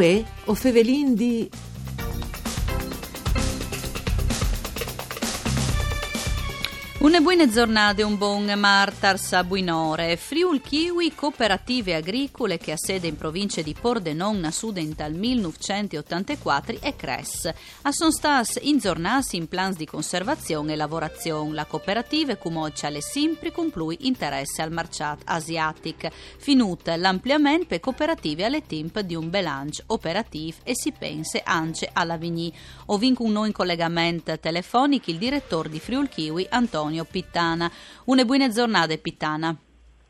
Uè, o fevelin di... Una buona giornata e un buon martars a Buinore. Friul Kiwi, cooperative agricole che ha sede in provincia di Pordenone, a sud dal 1984 e Cres. A son stas in giornati in plans di conservazione e lavorazione. La cooperativa comincia le sempre con più interesse al mercato asiatico. Finut l'ampliamento per cooperative alle timp di un bilancio operativo e si pensa anche alla Vigny. Ho vinco un noi in collegamento telefonico il direttore di Friul Kiwi, Antonio Antonio Pittana. Una buona giornata, Pittana.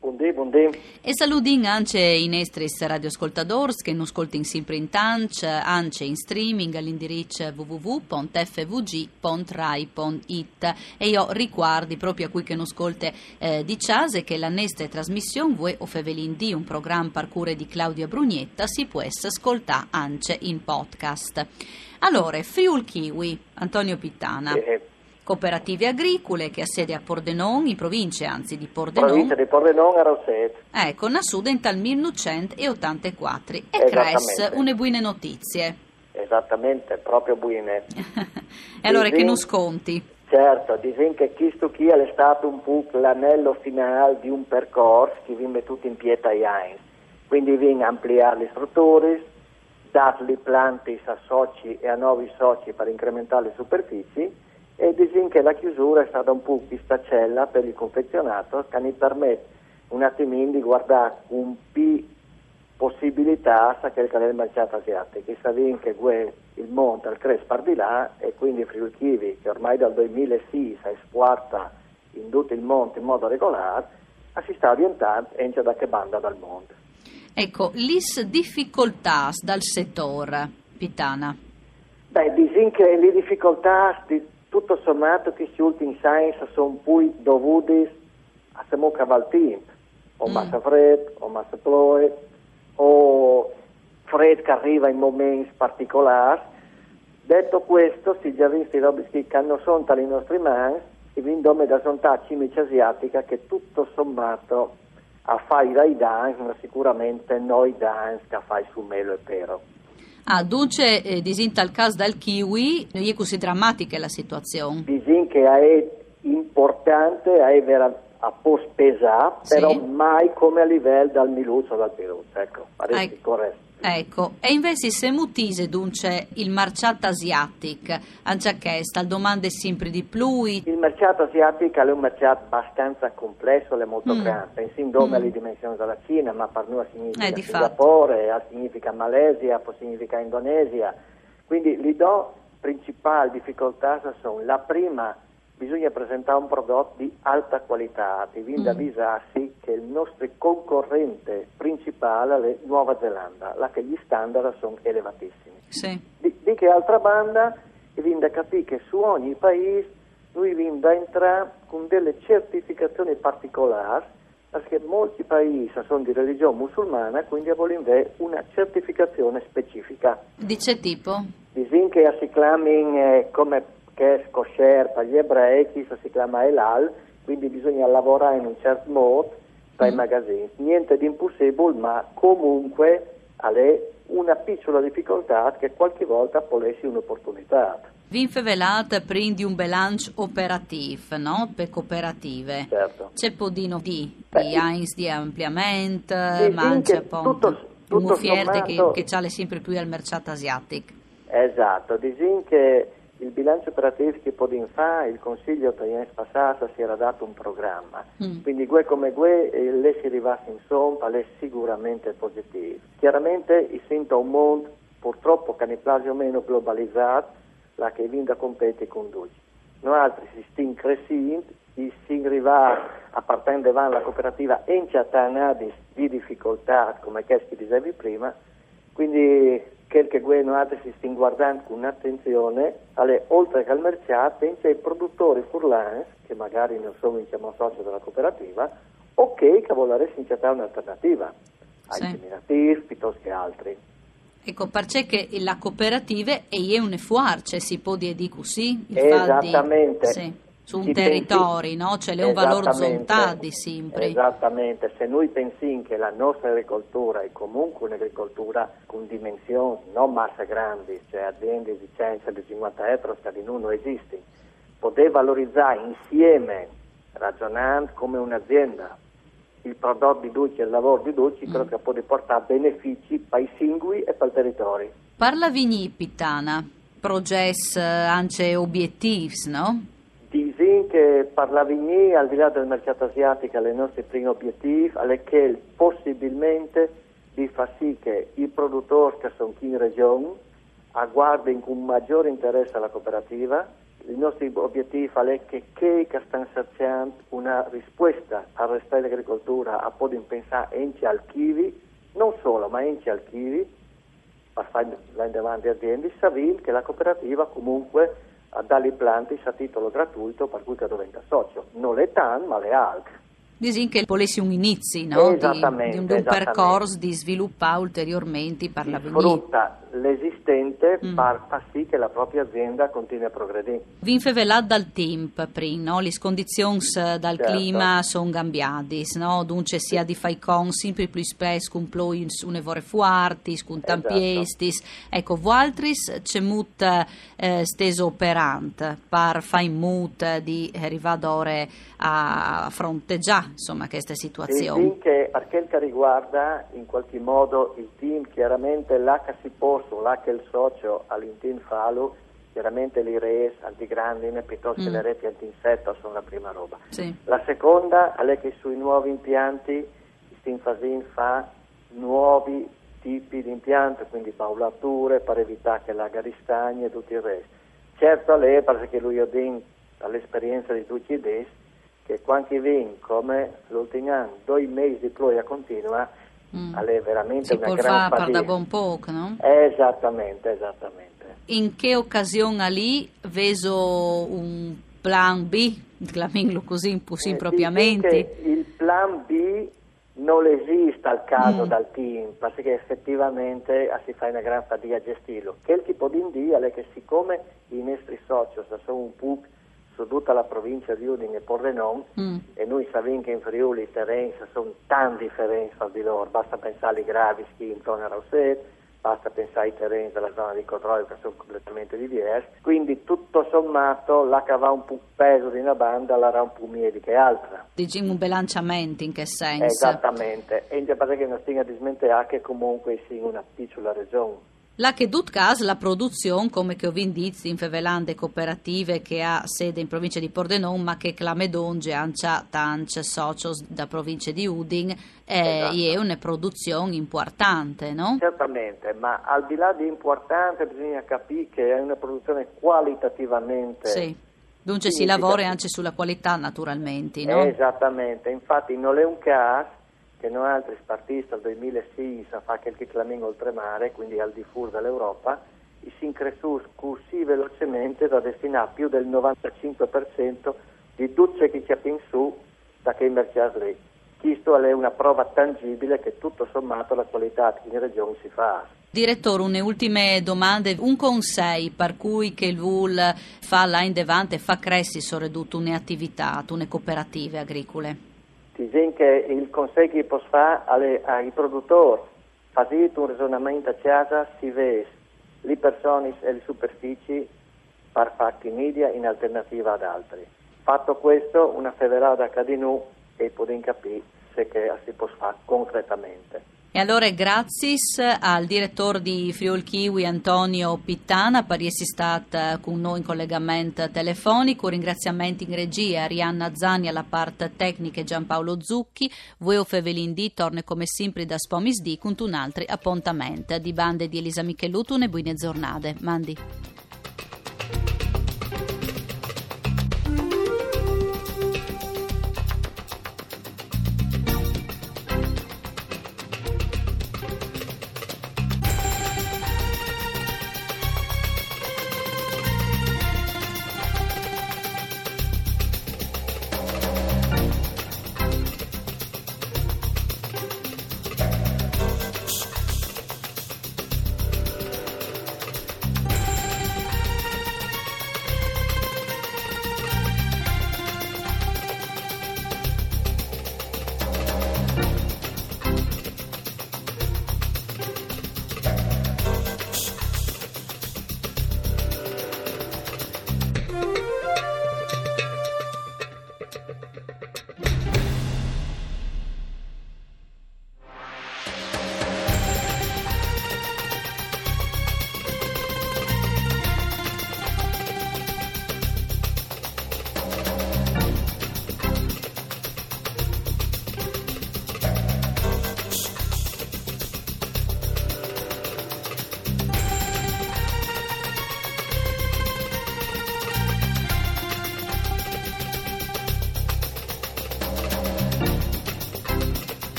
Buondì, buondì. E salutin anche i nostri radioascoltatori che non ascoltano sempre in tanch, anche in streaming all'indirizzo www.fvg.rai.it e io ricordi proprio a cui che non ascolte eh, di Ciase che la nostra trasmissione Vue o Fevelin di un programma parcure di Claudia Brugnetta si può ascoltare anche in podcast. Allora, Friul Kiwi, Antonio Pittana. Eh, cooperative agricole che ha sede a Pordenone, in province anzi di Pordenone. provincia di Pordenone a Rosset. Ecco, nascuda in tal 1984 e Cres une buone notizie. Esattamente, proprio buone. e allora che non sconti? Certo, dicono che questo qui è stato un po' l'anello finale di un percorso che viene mettuto in pieta ai Heinz. Quindi viene ampliare le strutture, dargli planti a soci e a nuovi soci per incrementare le superfici e dicono che la chiusura è stata un po' pistacella per il confezionato che mi permette un attimino di guardare un po' possibilità a è il mercato asiatico. Che sapete che gue- il monte al Crespar di là e quindi Friul Kiwi che ormai dal 2006 si esporta in tutto il monte in modo regolare, si sta orientando e da che banda dal mondo. Ecco, lis difficoltà dal settore, Pitana. Beh, dicono che le difficoltà di tutto sommato questi ultimi science sono poi dovute a siamo cavaltimp, o Mm. massa freddo, o massa ploe, o freddo che arriva in momenti particolari. Detto questo, si già visto i robi che non sono tali nostri mani, e quindi dome da sontà cimice asiatica che tutto sommato a fare dai dance, ma sicuramente noi dance che fai su melo e pero. Ah, dunque, eh, disinta il caso del kiwi, non è così drammatica la situazione. Disin che è importante, è vera, a post pesare, Sì. però mai come a livello dal Miluzzo o dal Peruzzo, ecco, pare Ecco. corretto. Ecco, e invece se mutise dunque il mercato asiatico, anche questa, domande sempre di più, Il mercato asiatico è un mercato abbastanza complesso e molto Mm. grande, in sindome Mm. le dimensioni della Cina, ma per noi significa Eh, Singapore, significa Malesia, poi significa Indonesia. Quindi le due principali difficoltà sono la prima, bisogna presentare un prodotto di alta qualità, di vinda Mm. avvisarsi che il nostro concorrente principale è Nuova Zelanda, là che gli standard sono elevatissimi. sì. Di, di che altra banda vinda capire che su ogni paese lui vinda entrare con delle certificazioni particolari perché molti paesi sono di religione musulmana quindi vogliono avere una certificazione specifica. Dice tipo? Dicono che si chiamano come che è kosher per gli ebrei, chi si chiama Elal, quindi bisogna lavorare in un certo modo tra i Mm. magazzini. Niente di impossibile, ma comunque è una piccola difficoltà che qualche volta può essere un'opportunità. Vinfe velata prendi un bilancio operativo, no? Per cooperative. Certo. C'è podino di, Beh, di. Heinz di ampliamento, ma appunto tutto- tutto un'offerta che, che c'ha sempre più al mercato asiatico. Esatto, dicono che il bilancio operativo che può fare, il Consiglio italiano passato si era dato un programma, Mm. quindi gue come gue eh, lei si arrivasse insomma, lei sicuramente positivo. Chiaramente si sente un mondo purtroppo che ne più o meno globalizzato, la che vinda compete con due. Noi altri si stiamo crescendo, si arriva a partire davanti la cooperativa in città di difficoltà, come che dicevi prima, quindi quel che altri si stiamo guardando con attenzione, alle, oltre che al mercato, pensa ai produttori furlans, che magari non sono diciamo, socio della cooperativa, o che vogliono cercare un'alternativa ai Sì. seminativi piuttosto che altri. Ecco, perché che la cooperativa è un fuarce, si può dire di così? Esattamente. Sì. Su un territorio, no? C'è un valore di sempre. Esattamente, se noi pensiamo che la nostra agricoltura è comunque un'agricoltura con dimensioni, non masse grandi, cioè aziende di 100, di 50 ettari, di non esiste, poter valorizzare insieme, ragionando come un'azienda, il prodotto di Duci e il lavoro di Duci, mm. credo che può portare benefici per i singoli e per il territorio. Parla Vigni Pitana, progetti anche obiettivi, no? Disin che per la Vigni, al di là del mercato asiatico, le nostre primi obiettivi è che possibilmente di far sì che i produttori che sono qui in regione guardino con maggiore interesse alla cooperativa. Il nostro obiettivo è che chi sta cercando una risposta al resto dell'agricoltura a poter pensare anche al chivi, non solo, ma anche al chivi, per fare davanti aziende, sapere che la cooperativa comunque dà i planti a titolo gratuito per cui diventa socio. Non le TAN, ma le ALC. Dici che volessi un inizio no? di, di, un, di un percorso di sviluppare ulteriormente per la Sfrutta l'esistente mm. per far sì che la propria azienda continui a progredire. Vi fevelat dal tempo prima, no? le condizioni eh, dal certo. clima sono cambiate, no? dunque sia di fai con sempre più spesso con ploi un'evore fuarti, con tampiestis, esatto. ecco, Vualtris c'è mut eh, steso operante per fai mut di arrivare a fronteggiare insomma questa situazione. Il che che riguarda in qualche modo il team, chiaramente che si posto, là che il socio all'intin falu, chiaramente le res antigrandine piuttosto che mm. le reti anti-insetto sono la prima roba. Sì. La seconda è che sui nuovi impianti Stinfasin fa nuovi tipi di impianti, quindi paulature per evitare che la garistagna e tutto il resto. Certo lei, perché lui ha detto dall'esperienza di tutti i desi, che quanti vin come l'ultimo anno, due mesi di ploia continua, mm. è veramente si una gran fatica. da buon poco, no? Esattamente, esattamente. In che occasione lì veso un plan B, chiamiamolo così, così eh, propriamente? Il plan B non esiste al caso mm. dal team, perché effettivamente si fa una gran fatica a gestirlo. Che il tipo di india è che siccome i nostri soci sono un PUC su tutta la provincia di Udine e Pordenone mm. e noi sappiamo che in Friuli i terreni sono tanti differenti fra di loro, basta pensare ai gravi ski in zona Rosset, basta pensare ai terreni della zona di Codroio che sono completamente diversi, quindi tutto sommato la che va un po' peso di una banda la un po' meglio che altra. Diciamo un bilanciamento in che senso? Esattamente, e in che non stinga di smentare che comunque sia una piccola regione. La che dut cas la produzione, come che ho vindizi in fevelande cooperative che ha sede in provincia di Pordenone, ma che clamedonge ancia tance socios da provincia di Udin, eh, esatto. è una produzione importante, no? Certamente, ma al di là di importante bisogna capire che è una produzione qualitativamente sì. Dunque si lavora anche sulla qualità naturalmente, no? Esattamente, infatti non è un caso che noi altri spartisti dal 2006 a fare qualche clamin oltremare, quindi al di fuori dall'Europa, i si cresciuti così velocemente da destinare più del 95% di tutte che ci in su da che merciate lì. Questo è una prova tangibile che tutto sommato la qualità in regione si fa. Direttore, une ultime domande. Un consiglio per cui che il VUL fa là in Devante fa crescere soprattutto un'attività, une cooperative agricole? Diciamo che il consiglio che posso fare ai produttori, fate un ragionamento a casa, si vede le persone e le superfici per fatti media in alternativa ad altri. Fatto questo, una feverata cadinu e possiamo capire se che si può fare concretamente. E allora grazie al direttore di Friul Kiwi Antonio Pittana per essere stato con noi in collegamento telefonico. Ringraziamenti in regia a Rianna Zani alla parte tecnica e Giampaolo Zucchi. Voi Fevelin D torna come sempre da Spomis D con un altro appuntamento di bande di Elisa Michelutun e buone giornate. Mandi.